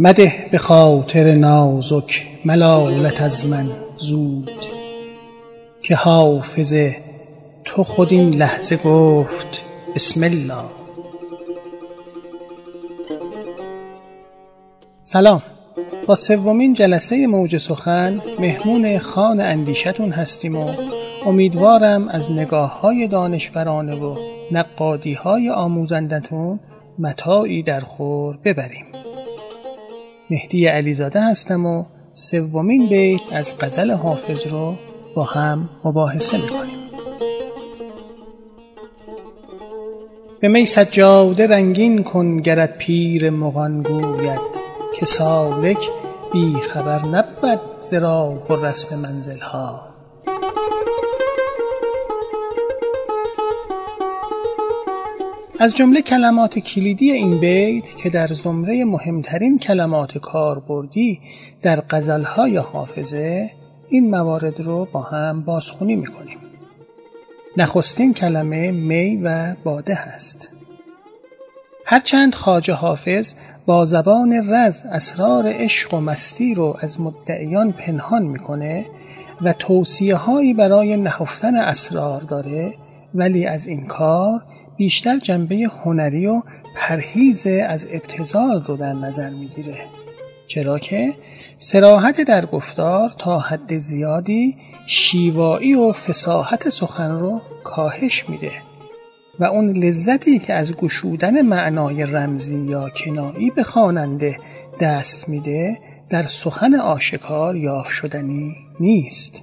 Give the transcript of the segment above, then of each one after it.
مده به خاطر نازک ملالت از من زود که حافظ تو خود این لحظه گفت بسم الله. سلام. با سومین جلسه موج سخن مهمون خان اندیشتون هستیم و امیدوارم از نگاه های دانشورانه و نقادی های آموزندتون متاعی در خور ببریم. مهدی علیزاده هستم و سومین بیت از غزل حافظ رو با هم مباحثه می‌کنیم. به می سجاده رنگین کن گرت پیر مغان گوید که سالک بی خبر نبود ز و رسم منزل ها از جمله کلمات کلیدی این بیت که در زمره مهمترین کلمات کاربردی در غزلهای حافظه این موارد رو با هم بازخونی می‌کنیم. نخستین کلمه می و باده هست. هرچند خواجه حافظ با زبان رز اسرار عشق و مستی رو از مدعیان پنهان می‌کنه و توصیه هایی برای نهفتن اسرار داره ولی از این کار بیشتر جنبه هنری و پرهیز از ابتزال رو در نظر می‌گیره. چرا که سراحت در گفتار تا حد زیادی شیوایی و فساحت سخن رو کاهش میده و اون لذتی که از گشودن معنای رمزی یا کنایی به خواننده دست میده در سخن آشکار یافت شدنی نیست.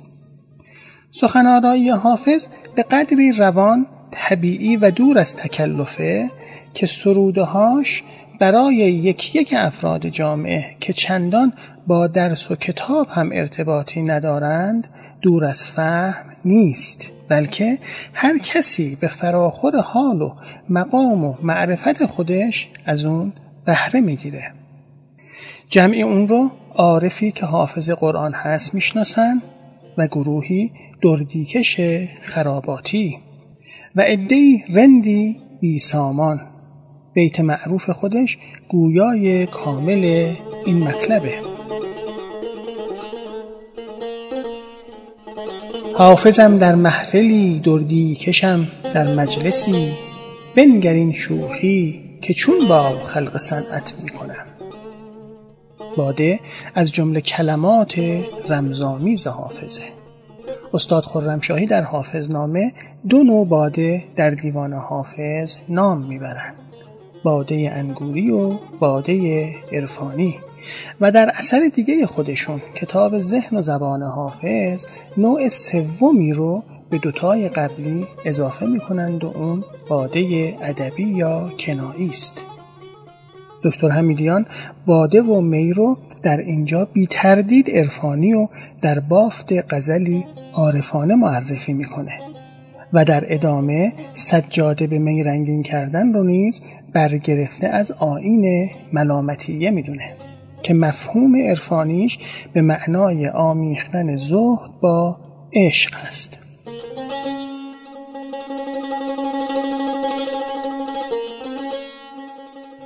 سخنآرایی حافظ به قدری روان طبیعی و دور از تکلفه که سرودهاش برای یک یک افراد جامعه که چندان با درس و کتاب هم ارتباطی ندارند دور از فهم نیست بلکه هر کسی به فراخور حال و مقام و معرفت خودش از اون بهره می‌گیره. جمعی اون رو عارفی که حافظ قرآن هست می‌شناسن و گروهی دردیکش خراباتی. و عدهای رندی بی سامان. بیت معروف خودش گویای کامل این مطلبه. حافظم در محفلی دردی کشم در مجلسی. بنگر این شوخی که چون با خلق صنعت می کنم. باده از جمله کلمات رمزآمیز حافظه. استاد خرمشاهی در حافظ نامه دو نوع باده در دیوان حافظ نام می‌برند. باده انگوری و باده عرفانی. و در اثر دیگه خودشون کتاب ذهن و زبان حافظ نوع سومی رو به دوتای قبلی اضافه می‌کنند و اون باده ادبی یا کنایی است. دکتر حمیدیان باده و می رو در اینجا بی تردید عرفانی و در بافت غزلی عارفانه معرفی می‌کنه و در ادامه سجاده به می رنگین کردن رو نیز برگرفته از آین ملامتیه می‌دونه که مفهوم عرفانیش به معنای آمیختن زهد با عشق است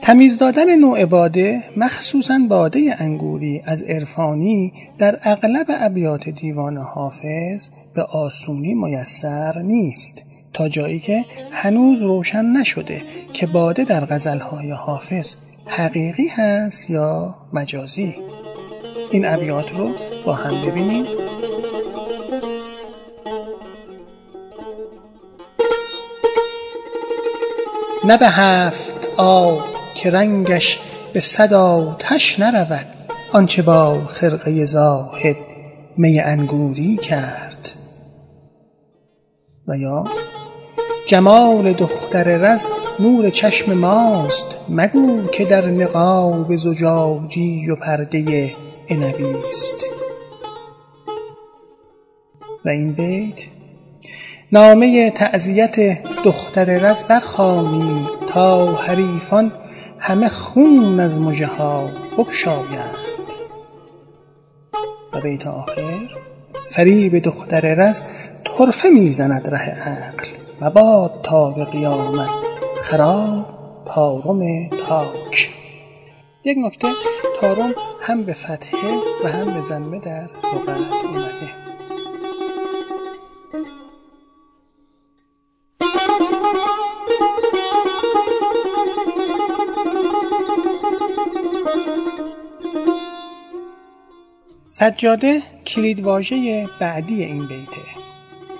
تمیز دادن نوع باده مخصوصا باده انگوری از عرفانی در اغلب ابیات دیوان حافظ به آسونی میسر نیست تا جایی که هنوز روشن نشده که باده در غزلهای حافظ حقیقی هست یا مجازی. این ابیات رو با هم ببینیم. نه به هفت آب که رنگش به صد آتش نرود. آنچه با خرقه زاهد می انگوری کرد. و یا جمال دختر رز نور چشم ماست. مگو که در نقاب زجاجی و پرده عنبی است و این بیت نامه تعزیت دختر رز برخوانید تا حریفان همه خون از مژه ها بگشایند و بیت آخر فریب دختر رز طرفه می‌زند ره عقل مباد تا به قیامت خراب طارم تاک. یک نکته تارم هم به فتحه و هم به زنبه در لغت اومده سجاده کلیدواژه بعدی این بیته.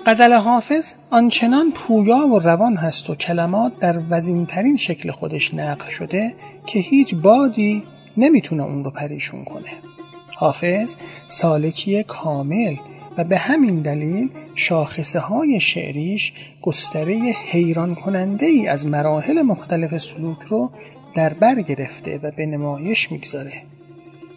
غزل حافظ آنچنان پویا و روان هست و کلمات در وزینترین شکل خودش نقل شده که هیچ بادی نمی‌تونه اون رو پریشون کنه. حافظ سالکی کامل و به همین دلیل شاخصه های شعریش گستره حیران کننده ای از مراحل مختلف سلوک رو در بر گرفته و به نمایش می‌گذاره.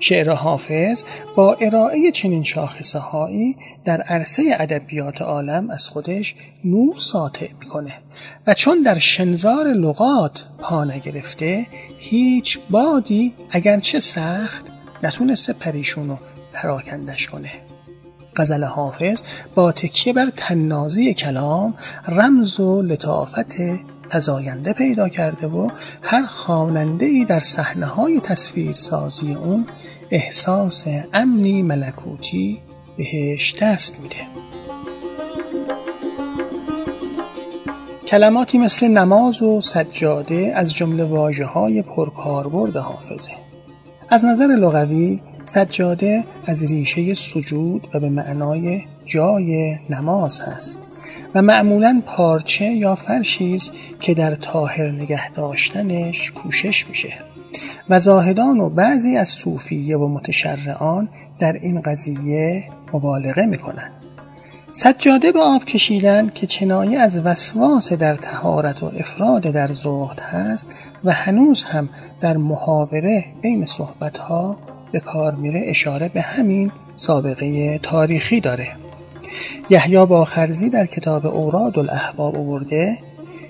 شعر حافظ با ارائه چنین شاخصه هایی در عرصه ادبیات عالم از خودش نور ساطع می‌کنه و چون در شنزار لغات پا نگرفته هیچ بادی اگرچه سخت نتونسته پریشون و پراکندش کنه. غزل حافظ با تکیه بر تنازی کلام رمز و لطافت فزاینده پیدا کرده و هر خواننده ای در صحنه های تصویرسازی اون احساس امنی ملکوتی بهش دست میده. کلماتی مثل نماز و سجاده از جمله واجه های پرکاربرد حافظه. از نظر لغوی سجاده از ریشه سجود و به معنای جای نماز هست. و معمولا پارچه یا فرشی که در تاهر نگه داشتنش کوشش میشه. و زاهدان و بعضی از صوفیه و متشرعان در این قضیه مبالغه می‌کنن. سجاده به آب کشیدن که کنایه از وسواس در تهارت و افراد در زهد هست و هنوز هم در محاوره بین صحبتها به کار میره اشاره به همین سابقه تاریخی داره. یحیی باخرزی در کتاب اوراد الاحباب آورده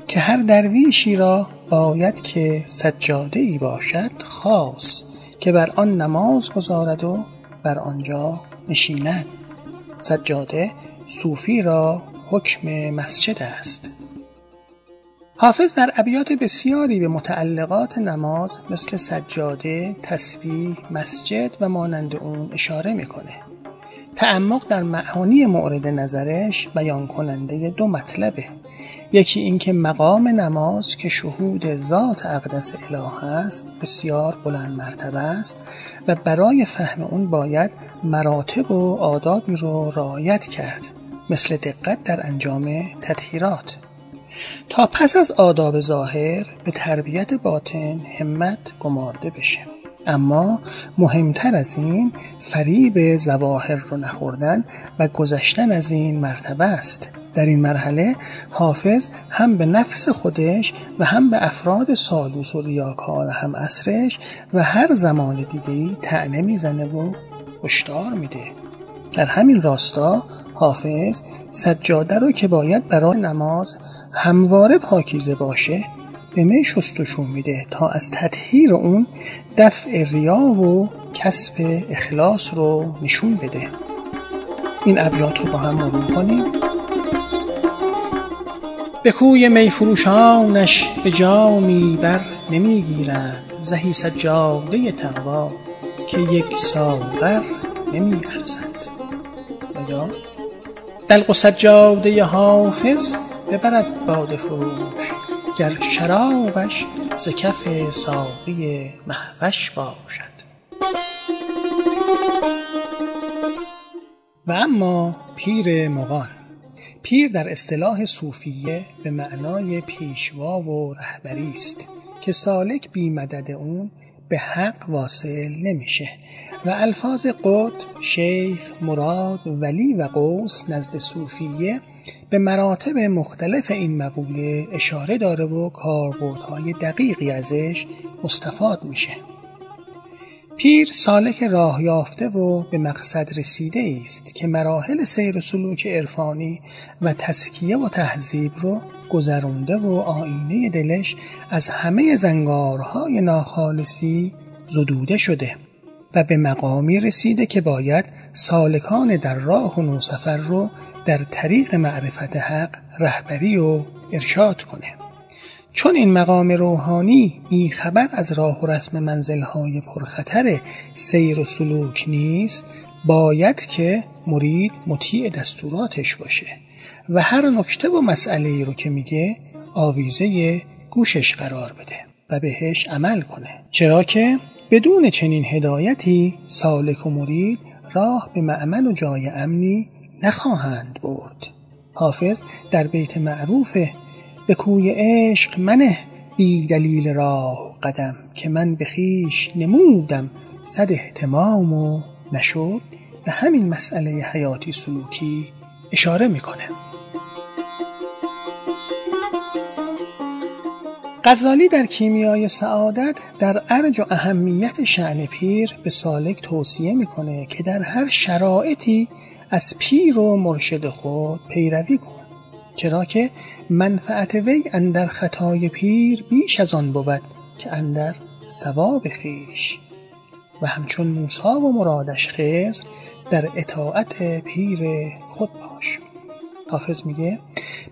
که هر درویشی را باید که سجاده ای باشد خاص که بر آن نماز گذارد و بر آنجا نشیند سجاده صوفی را حکم مسجد است حافظ در ابیات بسیاری به متعلقات نماز مثل سجاده، تسبیح، مسجد و مانند اون اشاره می‌کنه. تعمق در معانی مورد نظرش بیان کننده دو مطلبه. یکی اینکه مقام نماز که شهود ذات اقدس اله است بسیار بلند مرتبه است و برای فهم اون باید مراتب و آدابی رو رعایت کرد مثل دقت در انجام تطهیرات. تا پس از آداب ظاهر به تربیت باطن همت گمارده بشه. اما مهمتر از این فریب زواهر رو نخوردن و گذشتن از این مرتبه است. در این مرحله حافظ هم به نفس خودش و هم به افراد سالوس و ریاکار هم اصرش و هر زمان دیگهی تعنه می‌زنه و هشدار میده. در همین راستا حافظ سجاده رو که باید برای نماز همواره پاکیزه باشه به می شستشون میده تا از تطهیر اون دفع ریا و کسب اخلاص رو نشون بده. این ابیات رو با هم مرور کنیم. به کوی می فروشانش به جامی بر نمی‌گیرند. زهی سجاده تقوا که یک ساغر نمی ارزند یا دلق و سجاده حافظ ببرد باد فروش. گر شرابش ز کف ساقی مهوش باشد. و اما پیر مغان پیر در اصطلاح صوفیه به معنای پیشوا و رهبری است که سالک بی مدد اون به حق واصل نمیشه و الفاظ قطب، شیخ، مراد، ولی و قوس نزد صوفیه به مراتب مختلف این مقوله اشاره داره و کاربردهای دقیقی ازش مستفاد میشه. پیر سالک راه یافته و به مقصد رسیده است که مراحل سیر و سلوک عرفانی و تسکیه و تهذیب رو گذرونده و آینه دلش از همه زنگارهای ناخالصی زدوده شده و به مقامی رسیده که باید سالکان در راه و نوسفر رو در طریق معرفت حق رهبری و ارشاد کنه. چون این مقام روحانی بیخبر از راه و رسم منزلهای پرخطر سیر و سلوک نیست باید که مرید مطیع دستوراتش باشه. و هر نکته و مسئله ای رو که میگه آویزه گوشش قرار بده و بهش عمل کنه. چرا که بدون چنین هدایتی سالک و مرید راه به معمن و جای امنی نخواهند برد. حافظ در بیت معروف به کوی عشق منه بی دلیل راه قدم که من به خیش نمودم. صد احتمام و نشد به همین مسئله حیاتی سلوکی اشاره می‌کنه. غزالی در کیمیای سعادت در ارج و اهمیت شعن پیر به سالک توصیه می‌کنه که در هر شرایطی از پیر و مرشد خود پیروی کن چرا که منفعت وی اندر خطای پیر بیش از آن بود که اندر ثواب خیش. و همچون موسا و مرادش خزر در اطاعت پیر خود باش. حافظ میگه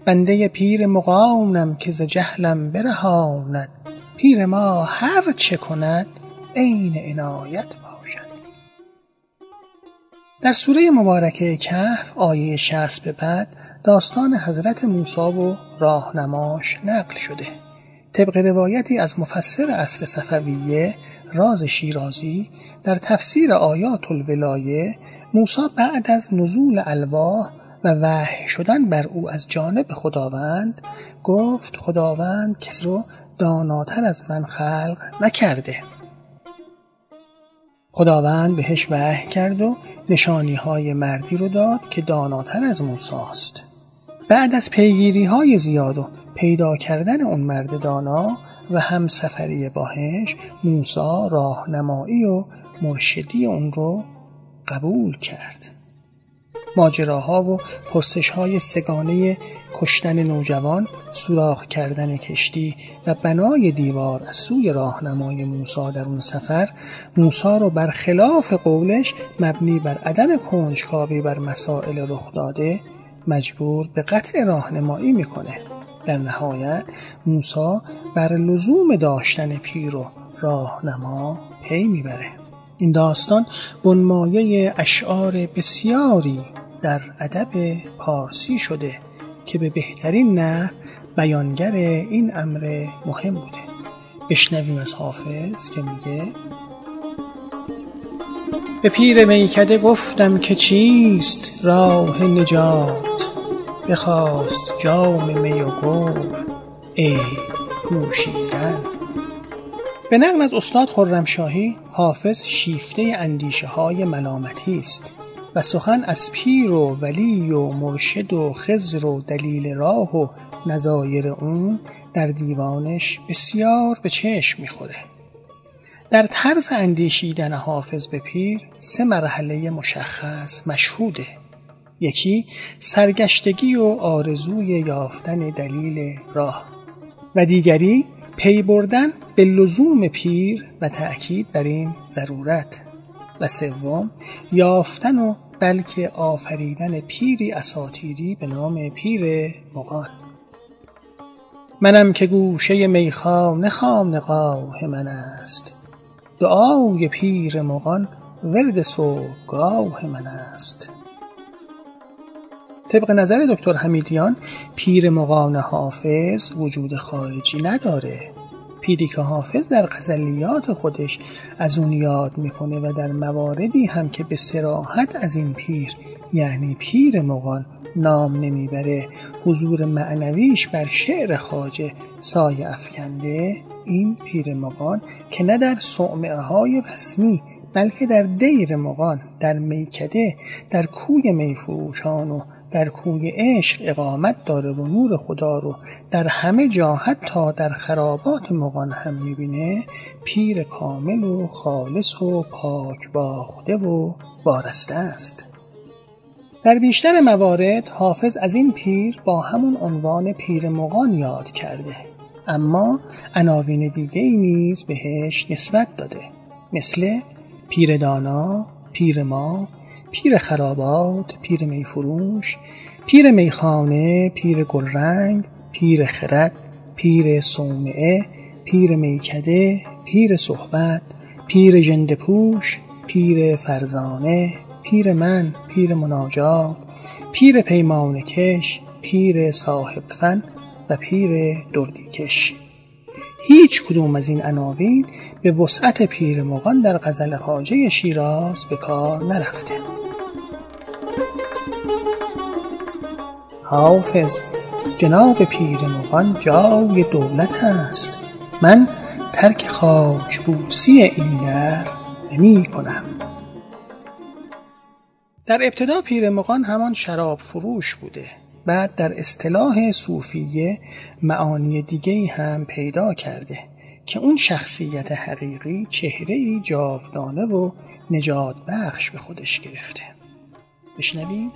بنده پیر مقاونم که ز جهلم برهاند. پیر ما هر چه کند عین عنایت باشد در سوره مبارکه کهف آیه 60 به بعد داستان حضرت موسی و راهنماش نقل شده. طبق روایتی از مفسر عصر صفویه راز شیرازی در تفسیر آیات الولایه موسی بعد از نزول الواح و وحی شدن بر او از جانب خداوند گفت خداوند کس رو داناتر از من خلق نکرده. خداوند بهش وحی کرد و نشانی های مردی رو داد که داناتر از موساست بعد از پیگیری های زیاد و پیدا کردن اون مرد دانا و هم سفری باهش موسا راهنمایی و مرشدی اون رو قبول کرد. ماجراها و پرسش های سگانه کشتن نوجوان سوراخ کردن کشتی و بنای دیوار از سوی راهنمای موسا در اون سفر موسا رو بر خلاف قولش مبنی بر عدم کنجکاوی بر مسائل رخ داده مجبور به قطع راهنمایی می‌کنه. در نهایت موسا بر لزوم داشتن پیر و راهنما پی می‌بره. این داستان بنمایه اشعار بسیاری در ادب پارسی شده که به بهترین نه بیانگر این امر مهم بوده. بشنویم از حافظ که میگه به پیر میکده گفتم که چیست راه نجات؟ بخواست جام می و گفت ای پوشیدن. به نقل از استاد خرمشاهی حافظ شیفته اندیشه های ملامتی است. و سخن از پیر و ولی و مرشد و خزر و دلیل راه و نظایر اون در دیوانش بسیار به چشم می‌خوره. در طرز اندیشیدن حافظ به پیر سه مرحله مشخص مشهوده. یکی سرگشتگی و آرزوی یافتن دلیل راه. و دیگری پی بردن به لزوم پیر و تأکید بر این ضرورت. و سوم یافتن و بلکه آفریدن پیری اساتیری به نام پیر مغان. منم که گوشه میخانه خانقاه من است. دعای پیر مغان ورد صبحگاه من است. طبق نظر دکتر حمیدیان پیر مغان حافظ وجود خارجی نداره. پیری که حافظ در غزلیات خودش از اون یاد می‌کنه و در مواردی هم که به سراحت از این پیر یعنی پیر مغان نام نمی‌بره. حضور معنویش بر شعر خاجه سایه افکنده این پیر مغان که نه در صعمعه های رسمی بلکه در دیر مغان در میکده در کوی میفروشان و در کوی عشق اقامت داره و نور خدا رو در همه جا حتی در خرابات مغان هم می‌بینه. پیر کامل و خالص و پاک باخته و وارسته است. در بیشتر موارد حافظ از این پیر با همون عنوان پیر مغان یاد کرده. اما عناوین دیگه ای نیز بهش نسبت داده. مثل پیر دانا، پیر ما، پیر خرابات، پیر میفروش، پیر میخانه، پیر گلرنگ، پیر خرد، پیر صومعه پیر میکده پیر صحبت پیر ژنده پوش پیر فرزانه پیر من پیر مناجات پیر پیمانه کش پیر صاحب فن و پیر دردی کش. هیچ کدوم از این عناوین به وسعت پیر مغان در غزل خواجه شیراز به کار نرفته. حافظ جناب پیر مغان جای دولت است. من ترک خاک بوسی این در نمی کنم. در ابتدا پیر مغان همان شراب فروش بوده. بعد در اصطلاح صوفیه معانی دیگه هم پیدا کرده که اون شخصیت حقیقی چهره جاودانه و نجات بخش به خودش گرفته. بشنویم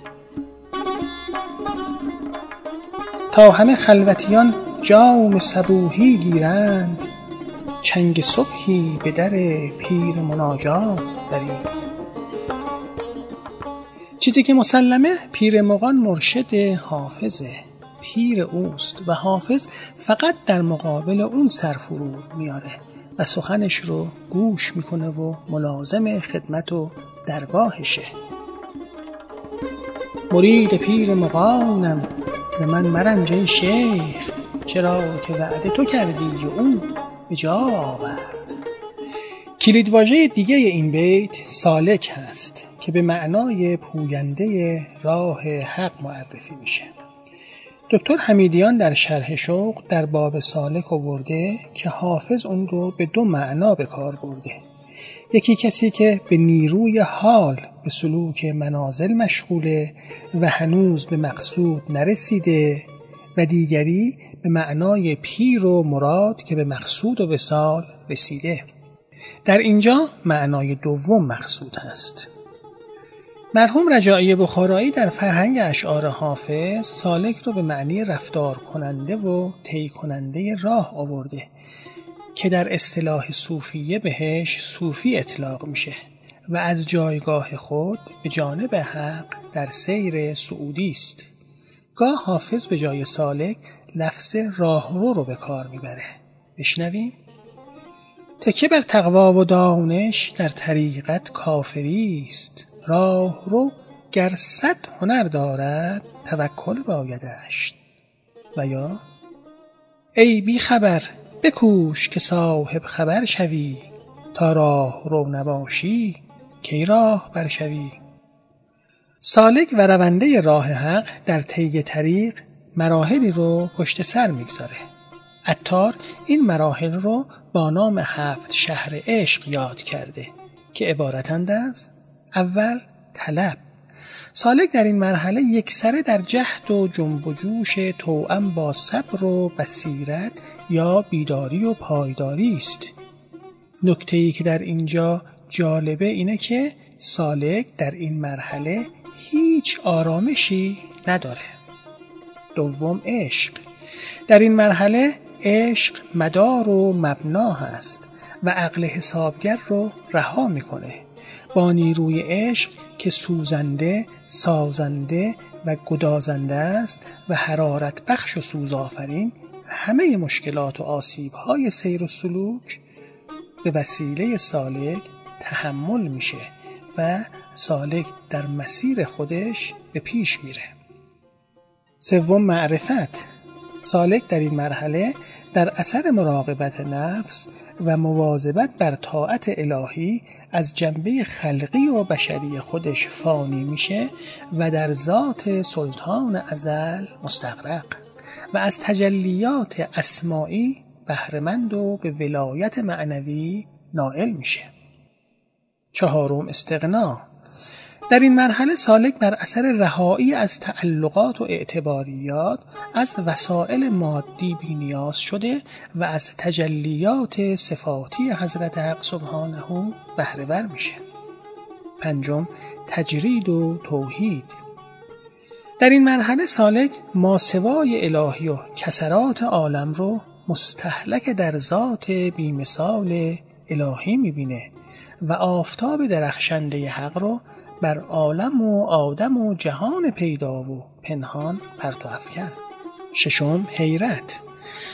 تا همه خلوتیان جام صبوحی گیرند چنگ صبحی به در پیر مناجات بریم چیزی که مسلمه پیر مغان مرشد حافظه پیر اوست و حافظ فقط در مقابل اون سرفرود میاره و سخنش رو گوش می‌کنه و ملازم خدمت و درگاهشه. مرید پیر مغانم ز من مرنج شیخ چرا که وعده تو کردی و اون به جا آورد. کلید واژه دیگه این بیت سالک هست. که به معنای پوینده راه حق معرفی میشه. دکتر حمیدیان در شرح شوق در باب سالک آورده که حافظ اون رو به دو معنا به کار برده. یکی کسی که به نیروی حال به سلوک منازل مشغوله و هنوز به مقصود نرسیده و دیگری به معنای پیر و مراد که به مقصود و وسال رسیده. در اینجا معنای دوم مقصود هست. مرحوم رجایی بخارایی در فرهنگ اشعار حافظ سالک رو به معنی رفتار کننده و طی کننده راه آورده که در اصطلاح صوفیه بهش صوفی اطلاق میشه و از جایگاه خود به جانب حق در سیر سعودی است. گاه حافظ به جای سالک لفظ راهرو رو به کار می‌بره. بشنویم. تکه بر تقوا و دانش در طریقت کافری است. راه رو گر صد هنر دارد توکل بایدش. و یا ای بی خبر بکوش که صاحب خبر شوی تا راه رو نباشی کی راه بر شوی. سالک و رونده راه حق در طی طریق مراحلی رو پشت سر می‌گذاره. عطار این مراحل رو با نام هفت شهر عشق یاد کرده که عبارتند از اول طلب. سالک در این مرحله یک سره در جهد و جنب و جوش توأم با صبر و بصیرت یا بیداری و پایداری است. نکته ای که در اینجا جالبه اینه که سالک در این مرحله هیچ آرامشی نداره. دوم عشق. در این مرحله عشق مدار و مبنا هست و عقل حسابگر رو رها می‌کنه. با نیروی عشق که سوزنده، سازنده و گدازنده است و حرارت بخش و سوزآفرین همه مشکلات و آسیب های سیر و سلوک به وسیله سالک تحمل میشه و سالک در مسیر خودش به پیش میره. سوم معرفت. سالک در این مرحله در اثر مراقبت نفس و مواظبت بر طاعت الهی از جنبه خلقی و بشری خودش فانی میشه و در ذات سلطان ازل مستغرق و از تجلیات اسماعی بهرهمند و به ولایت معنوی نائل میشه. چهارم استغنا. در این مرحله سالک بر اثر رهایی از تعلقات و اعتباریات از وسایل مادی بینیاز شده و از تجلیات صفاتی حضرت حق سبحانه بهرهور میشه. پنجم تجرید و توحید. در این مرحله سالک ماسوای الهی و کسرات عالم رو مستحلک در ذات بیمثال الهی می‌بینه و آفتاب درخشنده حق رو بر عالم و آدم و جهان پیدا و پنهان پرتو افکن. ششم حیرت.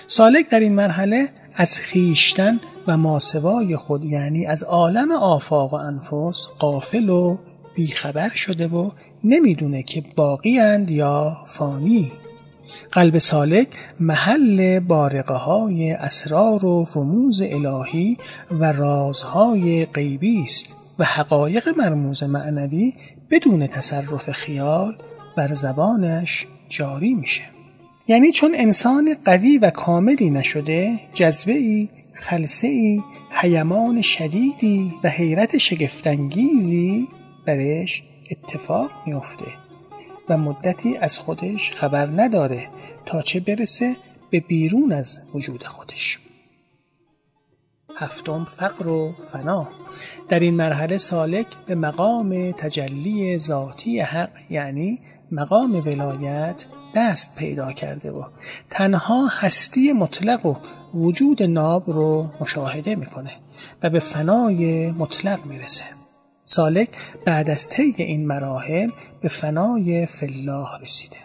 سالک در این مرحله از خیشتن و ماسوای خود یعنی از عالم آفاق و انفس قافل و بیخبر شده و نمی‌دونه که باقی یا فانی. قلب سالک محل بارقه های اسرار و رموز الهی و رازهای غیبی است. و حقایق مرموز معنوی بدون تصرف خیال بر زبانش جاری میشه. یعنی چون انسان قوی و کاملی نشده جذبه ای خلصه ای حیمان شدیدی و حیرت شگفتانگیزی برش اتفاق میافته و مدتی از خودش خبر نداره تا چه برسه به بیرون از وجود خودش. هفتم فقر و فنا. در این مرحله سالک به مقام تجلی ذاتی حق یعنی مقام ولایت دست پیدا کرده و تنها هستی مطلق و وجود ناب رو مشاهده می‌کنه و به فنای مطلق می‌رسه. سالک بعد از طی این مراحل به فنای فلاح رسیده.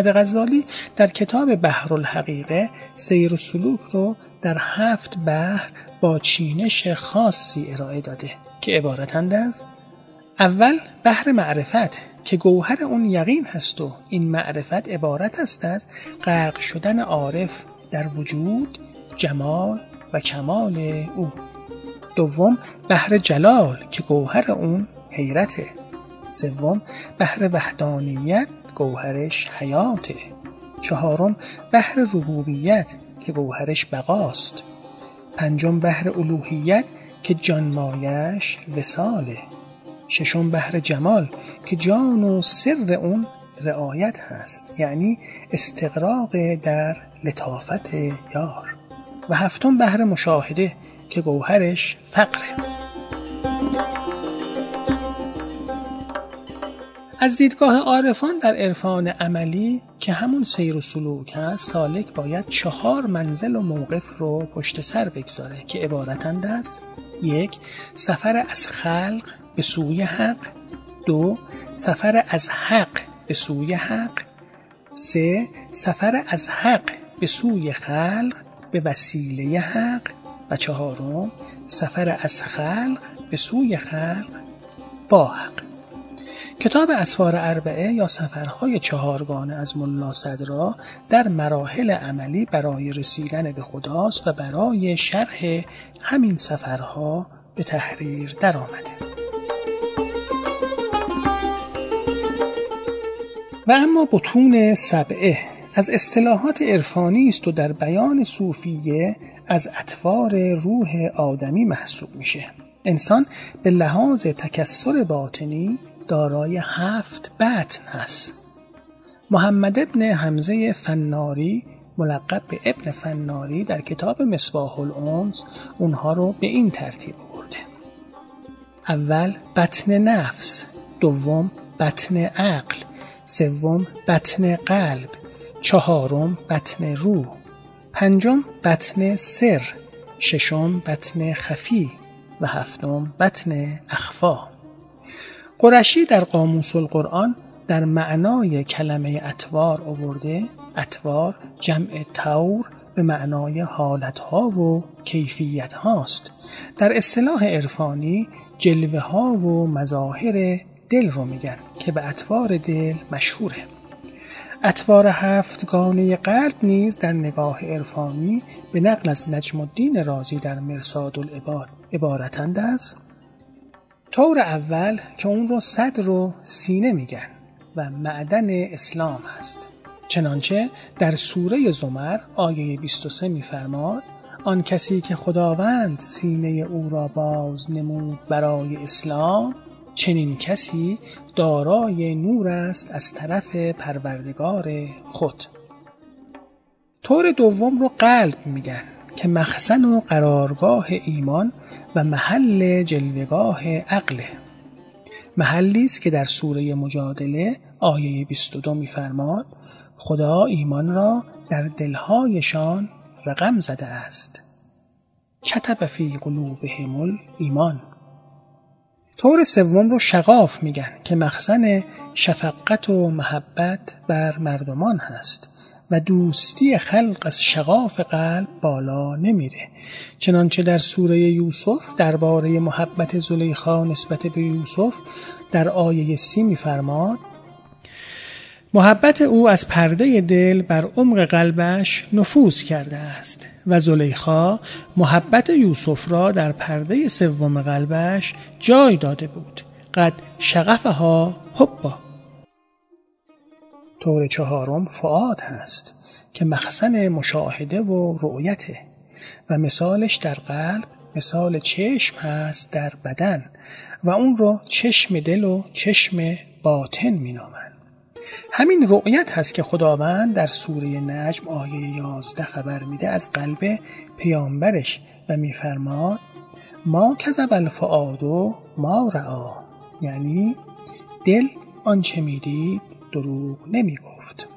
احمد غزالی در کتاب بحر الحقیقه سیر و سلوک رو در هفت بحر با چینش خاصی ارائه داده که عبارتند از اول بحر معرفت که گوهر اون یقین هست و این معرفت عبارت است از غرق شدن عارف در وجود جمال و کمال او. دوم بحر جلال که گوهر اون حیرته. سوم بحر وحدانیت گوهرش حیاته. چهارم بحر ربوبیت که گوهرش بقاست. پنجم بحر الوهیت که جانمایش وساله ششم بحر جمال که جان و سر اون رعایت هست. یعنی استقراق در لطافت یار. و هفتم بحر مشاهده که گوهرش فقره. از دیدگاه عارفان در عرفان عملی که همون سیر و سلوک هست سالک باید چهار منزل و موقف رو پشت سر بگذاره که عبارتند است یک سفر از خلق به سوی حق دو سفر از حق به سوی حق سه سفر از حق به سوی خلق به وسیله حق و چهارم سفر از خلق به سوی خلق با حق. کتاب اسفار اربعه یا سفرهای چهارگانه از ملا صدرا در مراحل عملی برای رسیدن به خداست و برای شرح همین سفرها به تحریر درآمده. و اما بتون سبعه از اصطلاحات عرفانی است و در بیان صوفیه از اطوار روح آدمی محسوب میشه انسان به لحاظ تکسر باطنی دارای هفت بطن هست. محمد ابن حمزه فناری ملقب به ابن فناری در کتاب مصباح الانس اونها رو به این ترتیب برده اول بطن نفس دوم بطن عقل سوم بطن قلب چهارم بطن روح پنجم بطن سر ششم بطن خفی و هفتم بطن اخفا. قرشی در قاموس القرآن در معنای کلمه اتوار آورده اتوار جمع تور به معنای حالتها و کیفیت هاست در اصطلاح عرفانی جلوه ها و مظاهر دل رو میگن که به اتوار دل مشهوره. اتوار هفتگانه قلب نیز در نگاه عرفانی به نقل از نجم الدین رازی در مرساد العباد عبارتند است طور اول که اون رو صدر رو سینه میگن و معدن اسلام هست. چنانچه در سوره زمر آیه 23 میفرماد آن کسی که خداوند سینه او را باز نمود برای اسلام چنین کسی دارای نور است از طرف پروردگار خود. طور دوم رو قلب میگن. که مخزن و قرارگاه ایمان و محل جلوگاه عقله. محلی است که در سوره مجادله آیه 22 میفرماد خدا ایمان را در دلهایشان رقم زده است. کتب فی قلوبهم ایمان طور سوم رو شقاف میگن که مخزن شفقت و محبت بر مردمان هست. و دوستی خلق از شقاف قلب بالا نمیره. چنانچه در سوره یوسف درباره محبت زلیخا نسبت به یوسف در آیه سی میفرماد محبت او از پرده دل بر عمق قلبش نفوذ کرده است و زلیخا محبت یوسف را در پرده سوم قلبش جای داده بود. قد شغفها حبا. طور چهارم فعاد هست که مخزن مشاهده و رؤیته و مثالش در قلب مثال چشم هست در بدن و اون رو چشم دل و چشم باطن مینامند. همین رؤیت هست که خداوند در سوره نجم آیه 11 خبر میده از قلب پیامبرش و میفرماد ما کذب الفعاد و ما رعا یعنی دل آنچه می‌دید دروغ نمی‌گفت.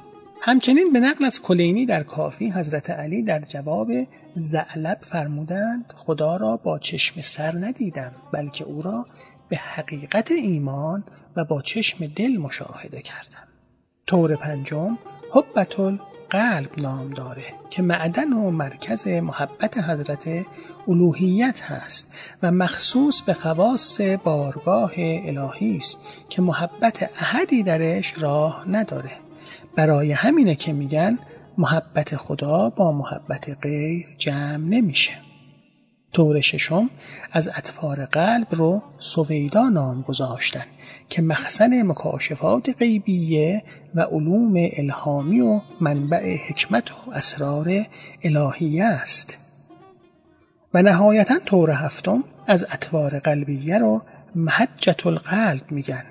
همچنین به نقل از کلینی در کافی حضرت علی در جواب زعلب فرمودند خدا را با چشم سر ندیدم بلکه او را به حقیقت ایمان و با چشم دل مشاهده کردم. طور پنجم حبت قلب نام داره که معدن و مرکز محبت حضرت الوهیت هست و مخصوص به خواص بارگاه الهی است که محبت احدی درش راه نداره. برای همینه که میگن محبت خدا با محبت غیر جمع نمیشه. طور ششم از اطفار قلب رو سویدا نام گذاشتن که مخزن مکاشفات غیبیه و علوم الهامی و منبع حکمت و اسرار الهیه است. و نهایتا طور هفتم از اطوار قلبیه رو محجت القلب میگن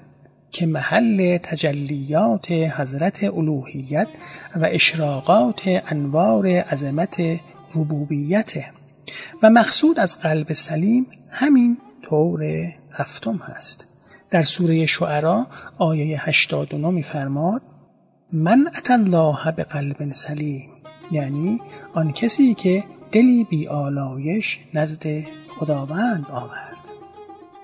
که محل تجلیات حضرت الوهیت و اشراقات انوار عظمت ربوبیته. و مقصود از قلب سلیم همین طور هفتم هست. در سوره شعرا آیه 89 میفرماد من ات الله به قلب سلیم. یعنی آن کسی که دلی بی آلایش نزد خداوند آورد.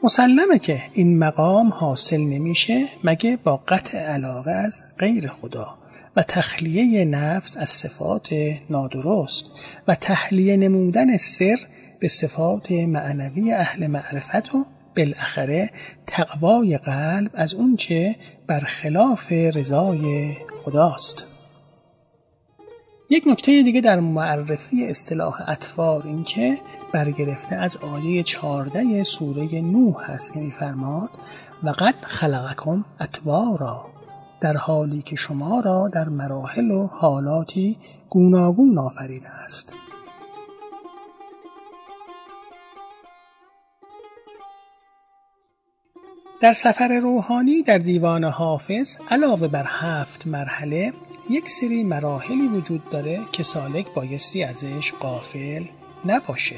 مسلمه که این مقام حاصل نمیشه مگه با قطع علاقه از غیر خدا و تخلیه نفس از صفات نادرست و تحلیه نمودن سر به صفات معنوی اهل معرفت و بالاخره تقوای قلب از اونچه برخلاف رضای خداست. یک نکته دیگه در معرفی اصطلاح اطوار این که برگرفته از آیه 14 سوره نوح هست که میفرماد و قد خلقکم اطوارا. در حالی که شما را در مراحل و حالاتی گوناگون آفریده است. در سفر روحانی در دیوان حافظ علاوه بر هفت مرحله یک سری مراحلی وجود داره که سالک بایستی ازش قافل نباشه.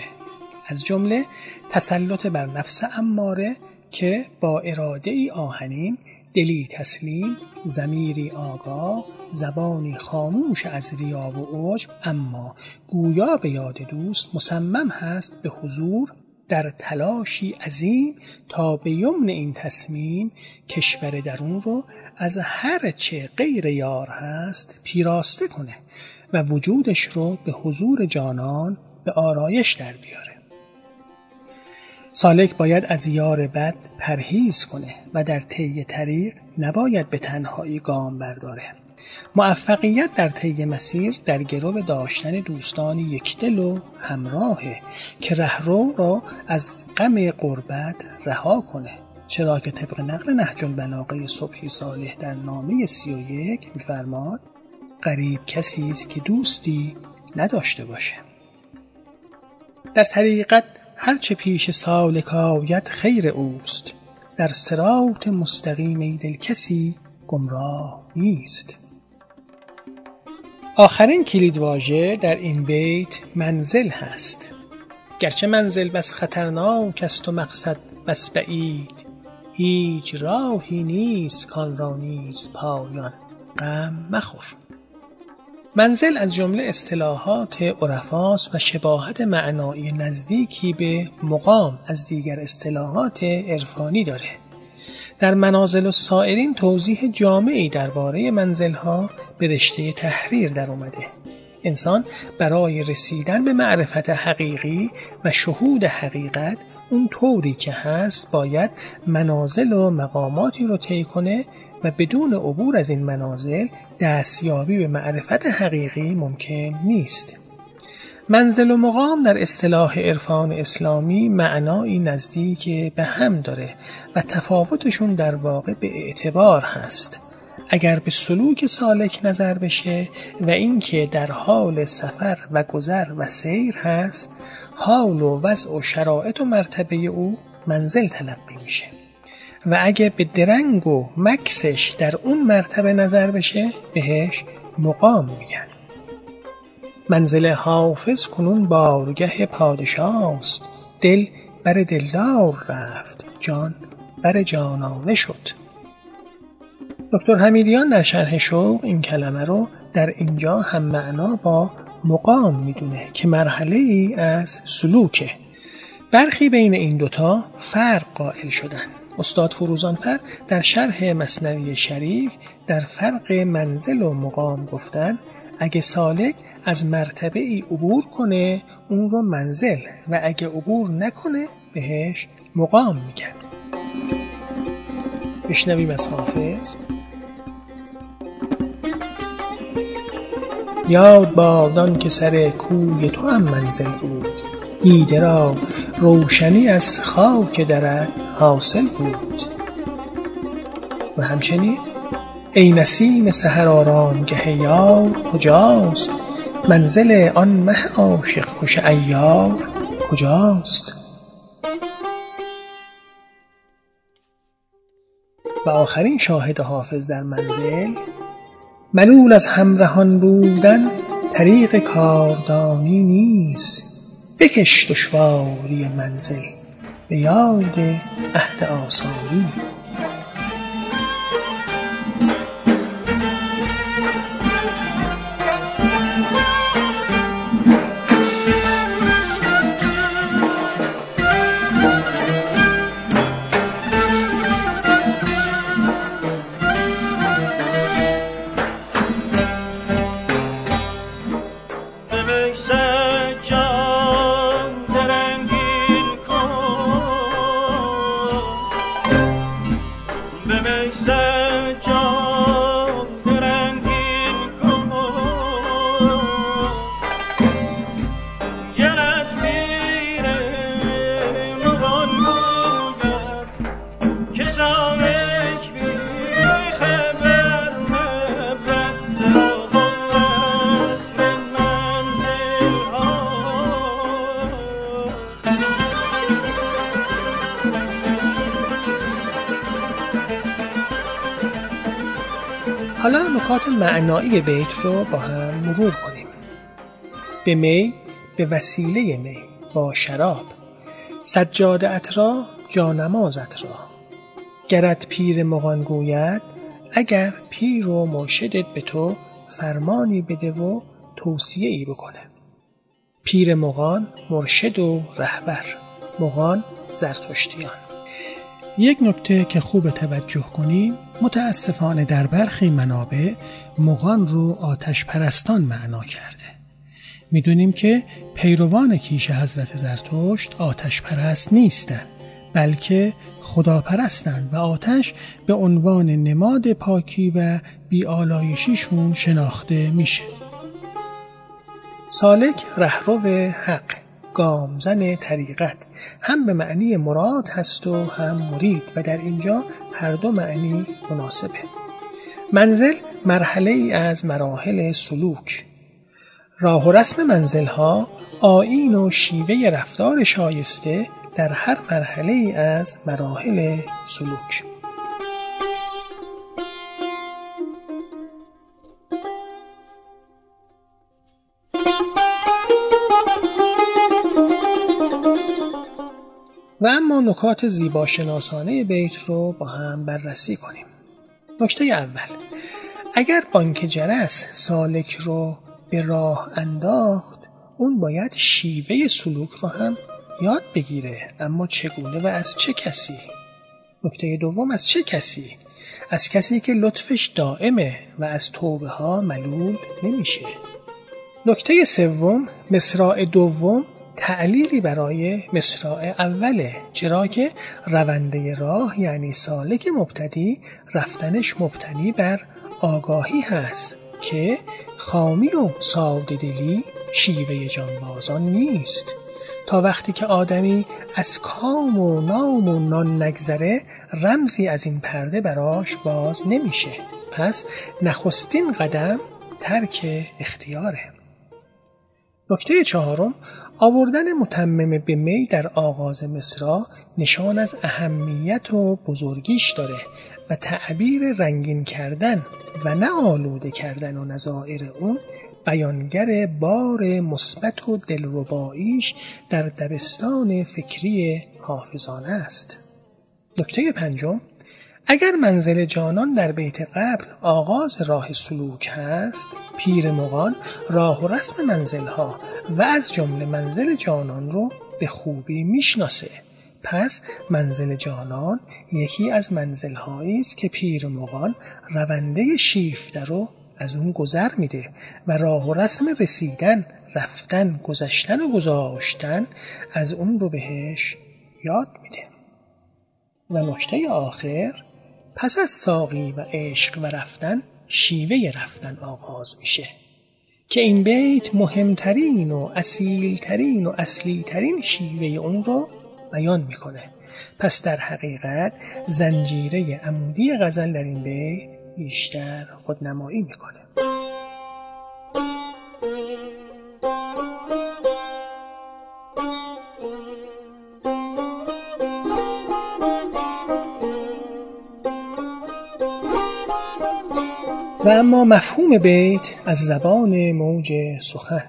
از جمله تسلط بر نفس اماره که با اراده ای آهنین دلی تسلیم زمیری آگاه زبانی خاموش از ریا و عجب اما گویا به یاد دوست مصمم هست به حضور در تلاشی عظیم تا به یمن این تصمیم کشور درون رو از هر چه غیر یار هست پیراسته کنه و وجودش رو به حضور جانان به آرایش در بیاره. سالک باید از یار بد پرهیز کنه و در طی طریق نباید به تنهایی گام برداره. موفقیت در طی مسیر در گرو داشتن دوستانی یکدل و همراهه که رهرو را از غم قربت رها کنه. چرا که طبق نقل نهج البلاغه صبحی صالح در نامه سی و یک میفرماد قریب کسی است که دوستی نداشته باشه. در طریقت هرچه پیش سالک آید خیر اوست. در سرات مستقیم دل کسی گمراه نیست. آخرین کلیدواژه در این بیت منزل هست. گرچه منزل بس خطرناک است و مقصد بس بعید هیچ راهی نیست کان را نیست پایان غم مخور. منزل از جمله اصطلاحات عرفاست و شباهت معنایی نزدیکی به مقام از دیگر اصطلاحات عرفانی داره. در منازل و سائرین توضیح جامعی درباره منزلها به رشته تحریر در اومده. انسان برای رسیدن به معرفت حقیقی و شهود حقیقت اون طوری که هست باید منازل و مقاماتی رو طی کنه و بدون عبور از این منازل دستیابی به معرفت حقیقی ممکن نیست. منزل و مقام در اصطلاح عرفان اسلامی معنایی نزدیک به هم داره و تفاوتشون در واقع به اعتبار هست. اگر به سلوک سالک نظر بشه و اینکه در حال سفر و گذر و سیر هست حال و وضع و شرایط و مرتبه او منزل تلقی میشه. و اگه به درنگ و مکسش در اون مرتبه نظر بشه بهش مقام میگن. منزل حافظ کنون بارگه پادشاست. دل بر دلدار رفت. جان بر جانانه شد. دکتر حمیدیان در شرح شوق این کلمه رو در اینجا هم معنا با مقام می‌دونه که مرحله ای از سلوکه. برخی بین این دوتا فرق قائل شدن. استاد فروزانفر در شرح مصنوی شریف در فرق منزل و مقام گفتن اگه سالک از مرتبه ای عبور کنه اون رو منزل. و اگه عبور نکنه بهش مقام میگن بشنویم از حافظ. یاد بادان که سر کوی تو هم منزل بود. دیده را روشنی از خاک درت حاصل بود. و همچنین ای نسیم سحر آرامگه یار کجاست؟ منزل آن مه عاشق کش عیار کجاست؟ و آخرین شاهد حافظ در منزل ملول از همرهان بودن طریق کاردانی نیست. بکش دشواری منزل به یاد عهد آسانی. معنایی بیت رو با هم مرور کنیم. به می به وسیله می با شراب. سجاده را جانمازت را گرت پیر مغان گوید اگر پیر و مرشدت به تو فرمانی بده و توصیه ای بکنه. پیر مغان مرشد و رهبر مغان زرتشتیان. یک نکته که خوب توجه کنیم متاسفانه در برخی منابع مغان رو آتش پرستان معنا کرده. می‌دونیم که پیروان کیش حضرت زرتشت آتش پرست نیستند بلکه خداپرستند و آتش به عنوان نماد پاکی و بیالایشیشون شناخته میشه. سالک رهرو حق. گامزن طریقت. هم به معنی مراد هست و هم مرید و در اینجا هر دو معنی مناسبه. منزل مرحله ای از مراحل سلوک. راه و رسم منزل ها آین و شیوه رفتار شایسته در هر مرحله ای از مراحل سلوک. و اما نکات زیباشناسانه بیت رو با هم بررسی کنیم. نکته اول اگر بانک جرس سالک رو به راه انداخت اون باید شیوه سلوک رو هم یاد بگیره. اما چگونه و از چه کسی؟ نکته دوم از چه کسی؟ از کسی که لطفش دائمه و از توبه ها ملول نمیشه. نکته سوم مصراع دوم تعلیلی برای مصراع اوله چرا که رونده راه یعنی سالک مبتدی رفتنش مبتنی بر آگاهی هست که خامی و ساده دلی شیوه جانبازان نیست. تا وقتی که آدمی از کام و نام و نان نگذره رمزی از این پرده براش باز نمیشه. پس نخستین قدم ترک اختیاره. نکته چهارم آوردن متمم به می در آغاز مصرا نشان از اهمیت و بزرگیش داره و تعبیر رنگین کردن و نه آلوده کردن و نظائر اون بیانگر بار مثبت و دلرباییش در دبستان فکری حافظانه است. نکته پنجم اگر منزل جانان در بیت قبل آغاز راه سلوک هست پیر مغان راه و رسم منزلها و از جمله منزل جانان رو به خوبی می‌شناسه. پس منزل جانان یکی از منزلهایی است که پیر مغان رونده شیفته رو از اون گذر میده و راه و رسم رسیدن رفتن گذشتن و گذاشتن از اون رو بهش یاد میده. و نکته آخر پس از ساقی و عشق و رفتن شیوه رفتن آغاز میشه. که این بیت مهمترین و اصیلترین و اصلیترین شیوه اون رو بیان می‌کنه. پس در حقیقت زنجیره عمودی غزل در این بیت بیشتر خودنمایی می‌کنه. و اما مفهوم بیت از زبان موج سخن.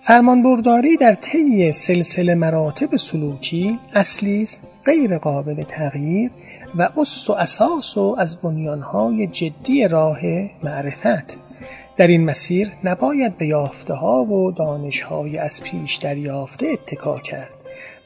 فرمانبرداری در طی سلسله مراتب سلوکی اصلی است غیر قابل تغییر و اس و اساس و از بنیانهای جدی راه معرفت. در این مسیر نباید به یافته ها و دانش های از پیش دریافته اتکا کرد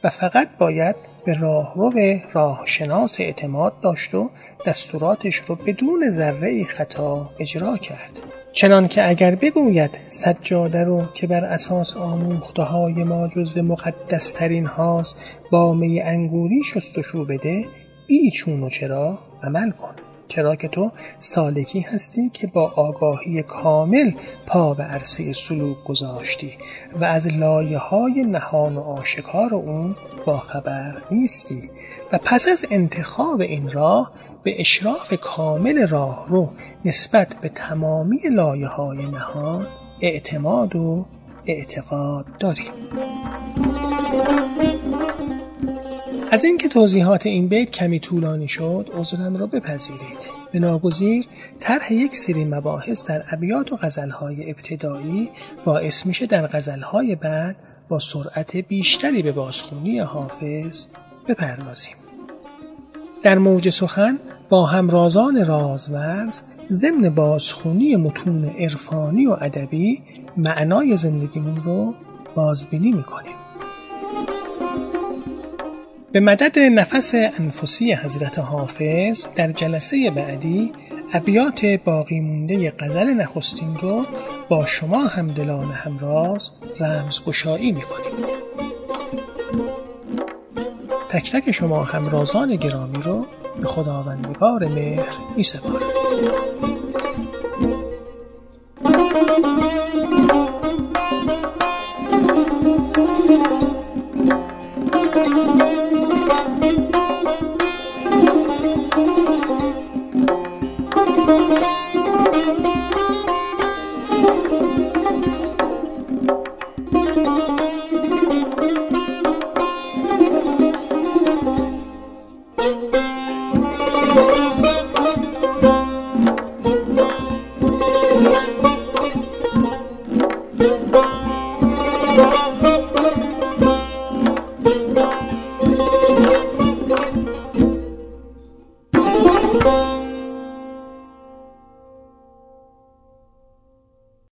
و فقط باید به راهرو راهشناس اعتماد داشت و دستوراتش رو بدون ذره خطا اجرا کرد. چنان که اگر بگوید سجاده رو که بر اساس آموخته های ما جزو مقدسترین هاست با می انگوری شستشو بده بی چون و چرا عمل کن. چرا که تو سالکی هستی که با آگاهی کامل پا به عرصه سلوک گذاشتی و از لایه های نهان و آشکار اون با خبر نیستی و پس از انتخاب این راه به اشراف کامل راه رو نسبت به تمامی لایه های نهان اعتماد و اعتقاد داریم از اینکه توضیحات این بیت کمی طولانی شد عذرم را بپذیرید. به ناگزیر طرح یک سری مباحث در ابیات و غزلهای ابتدایی باعث میشه در غزلهای بعد با سرعت بیشتری به بازخونی حافظ بپردازیم. در موج سخن با همرازان رازورز ضمن بازخونی متون عرفانی و ادبی معنای زندگیمون رو بازبینی می‌کنیم. به مدد نفس انفسی حضرت حافظ در جلسه بعدی ابیات باقی مونده غزل نخستین رو با شما همدلان همراز رمزگشایی می‌کنیم. تک تک شما همرازان گرامی رو به خداوندگار مهر می